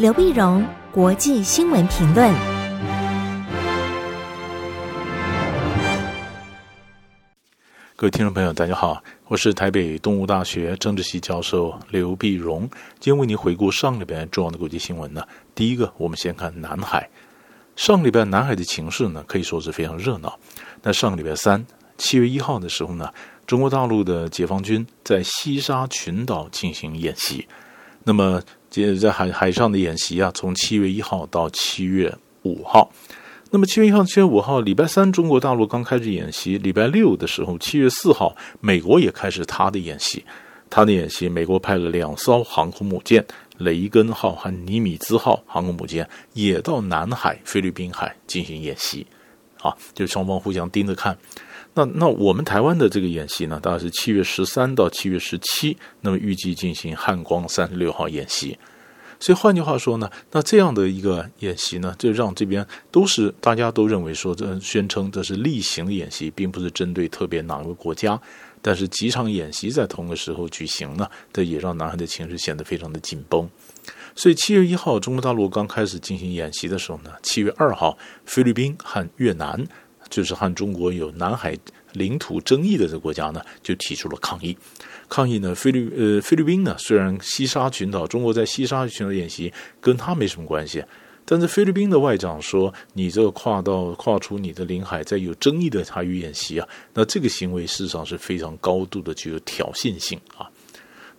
刘碧荣，国际新闻评论。各位听众朋友，大家好，我是台北东吴大学政治系教授刘碧荣，今天为您回顾上礼拜重要的国际新闻呢。第一个，我们先看南海。上礼拜南海的情势呢，可以说是非常热闹。那上个礼拜三，七月一号的时候呢，中国大陆的解放军在西沙群岛进行演习。那么，接着在海海上的演习啊，从七月一号到七月五号。那么七月一号、七月五号，礼拜三中国大陆刚开始演习。礼拜六的时候，七月四号，美国也开始他的演习。他的演习，美国派了两艘航空母舰“雷根号”和“尼米兹号”航空母舰，也到南海、菲律宾海进行演习。啊，就双方互相盯着看。那那我们台湾的这个演习呢，大概是七月十三到七月十七，那么预计进行汉光三十六号演习。所以换句话说呢，那这样的一个演习呢，就让这边都是大家都认为说，这宣称这是例行的演习，并不是针对特别哪个国家。但是几场演习在同个时候举行呢，这也让南海的情势显得非常的紧绷。所以七月一号中国大陆刚开始进行演习的时候呢，七月二号菲律宾和越南。就是和中国有南海领土争议的这个国家呢，就提出了抗议。抗议呢，菲律呃菲律宾呢，虽然西沙群岛中国在西沙群岛演习跟他没什么关系，但是菲律宾的外长说，你这个跨到跨出你的领海，在有争议的海域演习啊，那这个行为事实上是非常高度的具有挑衅性啊。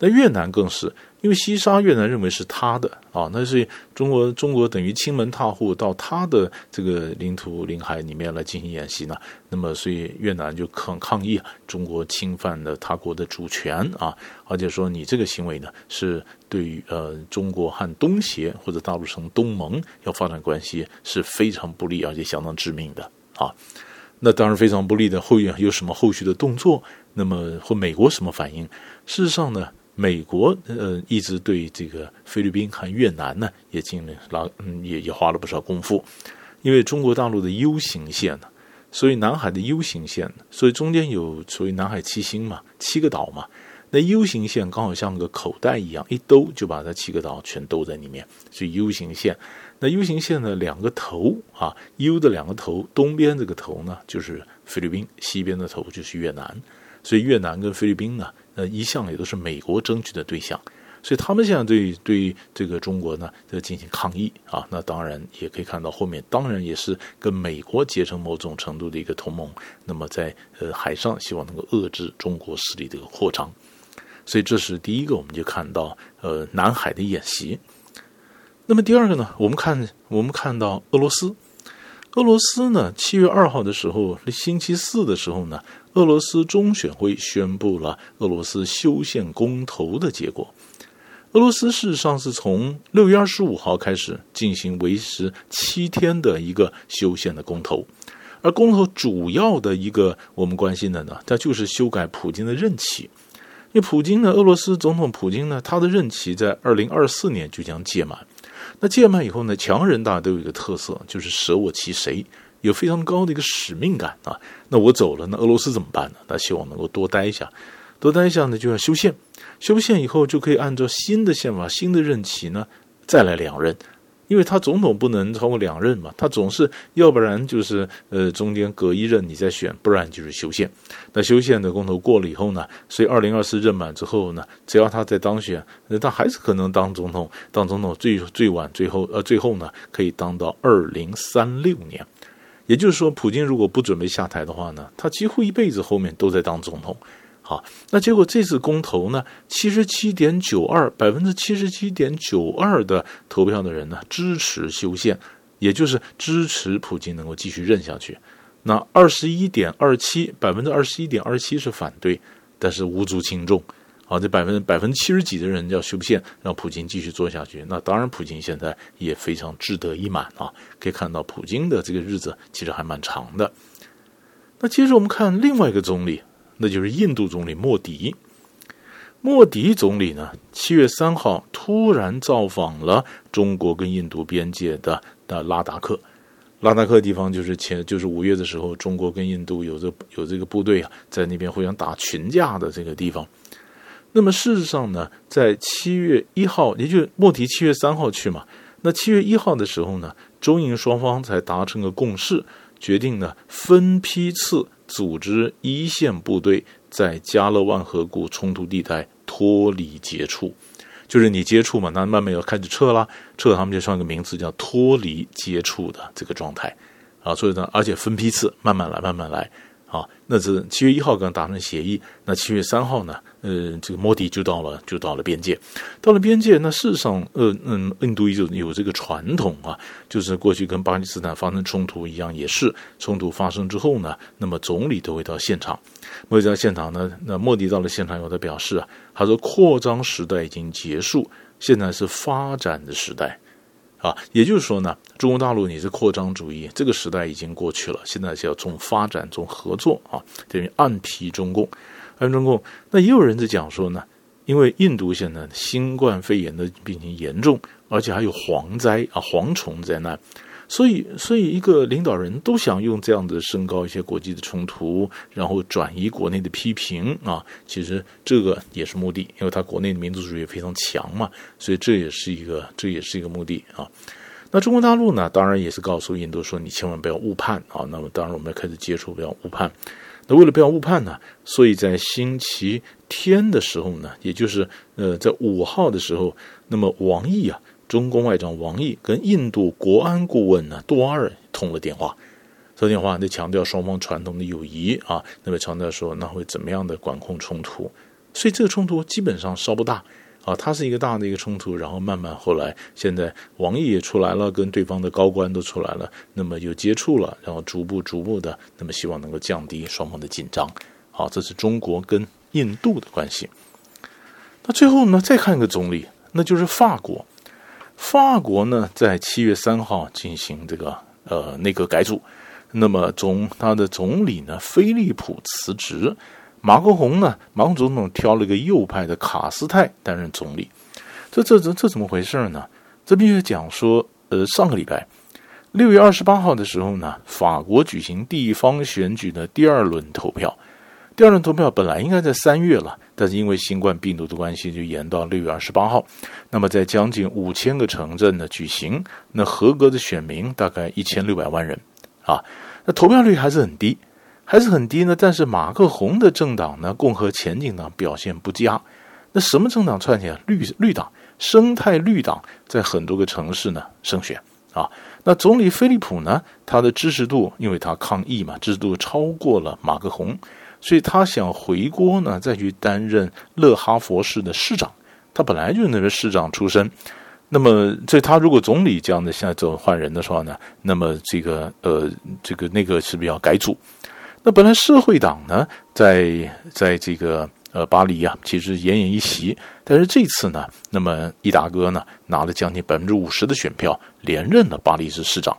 那越南更是。因为西沙越南认为是他的啊，那是中国中国等于亲门踏户到他的这个领土领海里面来进行演习呢，那么所以越南就抗抗议中国侵犯了他国的主权啊，而且说你这个行为呢是对于呃中国和东协或者大陆成东盟要发展关系是非常不利而且相当致命的啊，那当然非常不利的后院有什么后续的动作？那么或美国什么反应？事实上呢？美国呃一直对这个菲律宾和越南呢也尽了拉嗯也也花了不少功夫，因为中国大陆的 U 型线呢，所以南海的 U 型线，所以中间有所谓南海七星嘛，七个岛嘛，那 U 型线刚好像个口袋一样，一兜就把它七个岛全兜在里面，所以 U 型线。那 U 型线的两个头啊，U 的两个头，东边这个头呢就是菲律宾，西边的头就是越南，所以越南跟菲律宾呢。呃，一向也都是美国争取的对象，所以他们现在对对这个中国呢，在进行抗议啊。那当然也可以看到后面，当然也是跟美国结成某种程度的一个同盟。那么在呃海上，希望能够遏制中国势力的一个扩张。所以这是第一个，我们就看到呃南海的演习。那么第二个呢，我们看我们看到俄罗斯，俄罗斯呢，七月二号的时候，星期四的时候呢。俄罗斯中选会宣布了俄罗斯修宪公投的结果。俄罗斯事实上是从六月二十五号开始进行为时七天的一个修宪的公投，而公投主要的一个我们关心的呢，它就是修改普京的任期。因为普京呢，俄罗斯总统普京呢，他的任期在二零二四年就将届满。那届满以后呢，强人大家都有一个特色，就是舍我其谁。有非常高的一个使命感啊！那我走了，那俄罗斯怎么办呢？那希望能够多待一下，多待一下呢，就要修宪。修宪以后就可以按照新的宪法、新的任期呢，再来两任。因为他总统不能超过两任嘛，他总是要不然就是呃中间隔一任你再选，不然就是修宪。那修宪的公投过了以后呢，所以二零二四任满之后呢，只要他再当选，那他还是可能当总统。当总统最最晚最后呃最后呢，可以当到二零三六年。也就是说，普京如果不准备下台的话呢，他几乎一辈子后面都在当总统。好，那结果这次公投呢，七十七点九二，百分之七十七点九二的投票的人呢支持修宪，也就是支持普京能够继续任下去。那二十一点二七，百分之二十一点二七是反对，但是无足轻重。好，这百分百分之七十几的人要修宪，让普京继续做下去。那当然，普京现在也非常志得意满啊。可以看到，普京的这个日子其实还蛮长的。那接着我们看另外一个总理，那就是印度总理莫迪。莫迪总理呢，七月三号突然造访了中国跟印度边界的的拉达克。拉达克地方就是前就是五月的时候，中国跟印度有这有这个部队啊，在那边互相打群架的这个地方。那么事实上呢，在七月一号，也就是莫迪七月三号去嘛，那七月一号的时候呢，中印双方才达成个共识，决定呢分批次组织一线部队在加勒万河谷冲突地带脱离接触，就是你接触嘛，那慢慢要开始撤了，撤他们就上一个名词叫脱离接触的这个状态啊，所以呢，而且分批次慢慢来，慢慢来。啊，那是七月一号刚达成协议，那七月三号呢？呃，这个莫迪就到了，就到了边界，到了边界。那事实上，呃，嗯，印度就有这个传统啊，就是过去跟巴基斯坦发生冲突一样，也是冲突发生之后呢，那么总理都会到现场。莫迪到现场呢，那莫迪到了现场以后，他表示啊，他说扩张时代已经结束，现在是发展的时代。啊，也就是说呢，中国大陆你是扩张主义，这个时代已经过去了，现在是要重发展、重合作啊，等于暗批中共，暗中共。那也有人在讲说呢，因为印度现在新冠肺炎的病情严重，而且还有蝗灾啊，蝗虫灾难。所以，所以一个领导人都想用这样的升高一些国际的冲突，然后转移国内的批评啊。其实这个也是目的，因为他国内的民族主义非常强嘛，所以这也是一个，这也是一个目的啊。那中国大陆呢，当然也是告诉印度说，你千万不要误判啊。那么，当然我们要开始接触，不要误判。那为了不要误判呢，所以在星期天的时候呢，也就是呃，在五号的时候，那么王毅啊。中共外长王毅跟印度国安顾问呢杜瓦尔通了电话，通电话，那强调双方传统的友谊啊，那么强调说那会怎么样的管控冲突，所以这个冲突基本上稍不大啊，它是一个大的一个冲突，然后慢慢后来现在王毅也出来了，跟对方的高官都出来了，那么有接触了，然后逐步逐步的，那么希望能够降低双方的紧张，好，这是中国跟印度的关系。那最后呢，再看一个总理，那就是法国。法国呢，在七月三号进行这个呃内阁改组，那么总他的总理呢，菲利普辞职，马克宏呢，马克总统挑了一个右派的卡斯泰担任总理，这这这这怎么回事呢？这必须讲说，呃，上个礼拜六月二十八号的时候呢，法国举行地方选举的第二轮投票。第二轮投票本来应该在三月了，但是因为新冠病毒的关系，就延到六月二十八号。那么在将近五千个城镇呢举行，那合格的选民大概一千六百万人啊，那投票率还是很低，还是很低呢。但是马克宏的政党呢，共和前景党表现不佳。那什么政党串起来？绿绿党，生态绿党在很多个城市呢胜选啊。那总理菲利普呢，他的支持度，因为他抗议嘛，支持度超过了马克宏。所以他想回国呢，再去担任勒哈佛市的市长。他本来就是那个市长出身。那么，所以他如果总理这样的现在走换人的话呢，那么这个呃，这个那个是不是要改组？那本来社会党呢，在在这个呃巴黎啊，其实奄奄一息。但是这次呢，那么伊达哥呢，拿了将近百分之五十的选票，连任了巴黎市市长。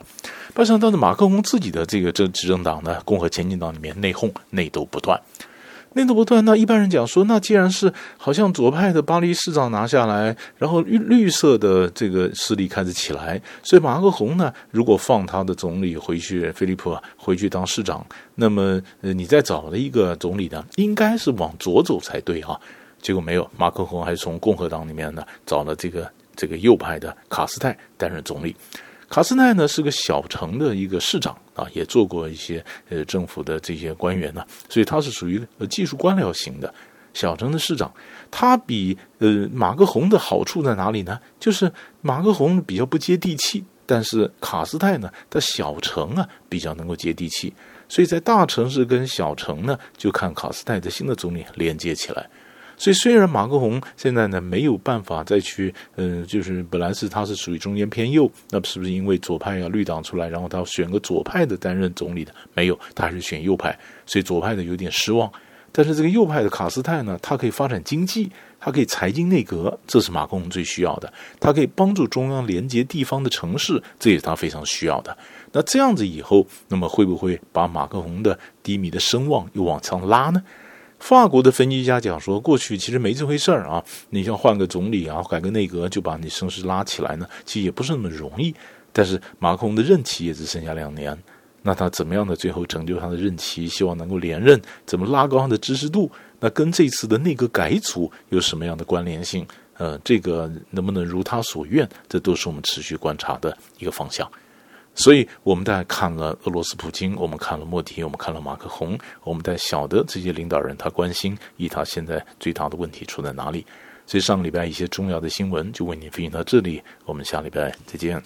没想到的马克宏自己的这个这执政党呢，共和前进党里面内讧内斗不断，内斗不断。那一般人讲说，那既然是好像左派的巴黎市长拿下来，然后绿绿色的这个势力开始起来，所以马克宏呢，如果放他的总理回去，菲利普回去当市长，那么呃，你再找了一个总理呢，应该是往左走才对啊。结果没有，马克宏还是从共和党里面呢找了这个这个右派的卡斯泰担任总理。卡斯奈呢是个小城的一个市长啊，也做过一些呃政府的这些官员呢，所以他是属于技术官僚型的小城的市长。他比呃马克宏的好处在哪里呢？就是马克宏比较不接地气，但是卡斯泰呢，他小城啊比较能够接地气，所以在大城市跟小城呢，就看卡斯泰的新的总理连接起来。所以，虽然马克宏现在呢没有办法再去，嗯、就是本来是他是属于中间偏右，那是不是因为左派啊绿党出来，然后他选个左派的担任总理的？没有，他还是选右派，所以左派的有点失望。但是这个右派的卡斯泰呢，他可以发展经济，他可以财经内阁，这是马克宏最需要的。他可以帮助中央连接地方的城市，这也是他非常需要的。那这样子以后，那么会不会把马克宏的低迷的声望又往上拉呢？法国的分析家讲说，过去其实没这回事儿啊，你像换个总理啊，改个内阁就把你声势拉起来呢，其实也不是那么容易。但是马克龙的任期也只剩下两年，那他怎么样的最后拯救他的任期，希望能够连任，怎么拉高他的支持度？那跟这次的内阁改组有什么样的关联性？呃，这个能不能如他所愿，这都是我们持续观察的一个方向。所以，我们在看了俄罗斯普京，我们看了莫迪，我们看了马克宏，我们在晓得这些领导人他关心以他现在最大的问题出在哪里。所以，上个礼拜一些重要的新闻就为您分享到这里，我们下礼拜再见。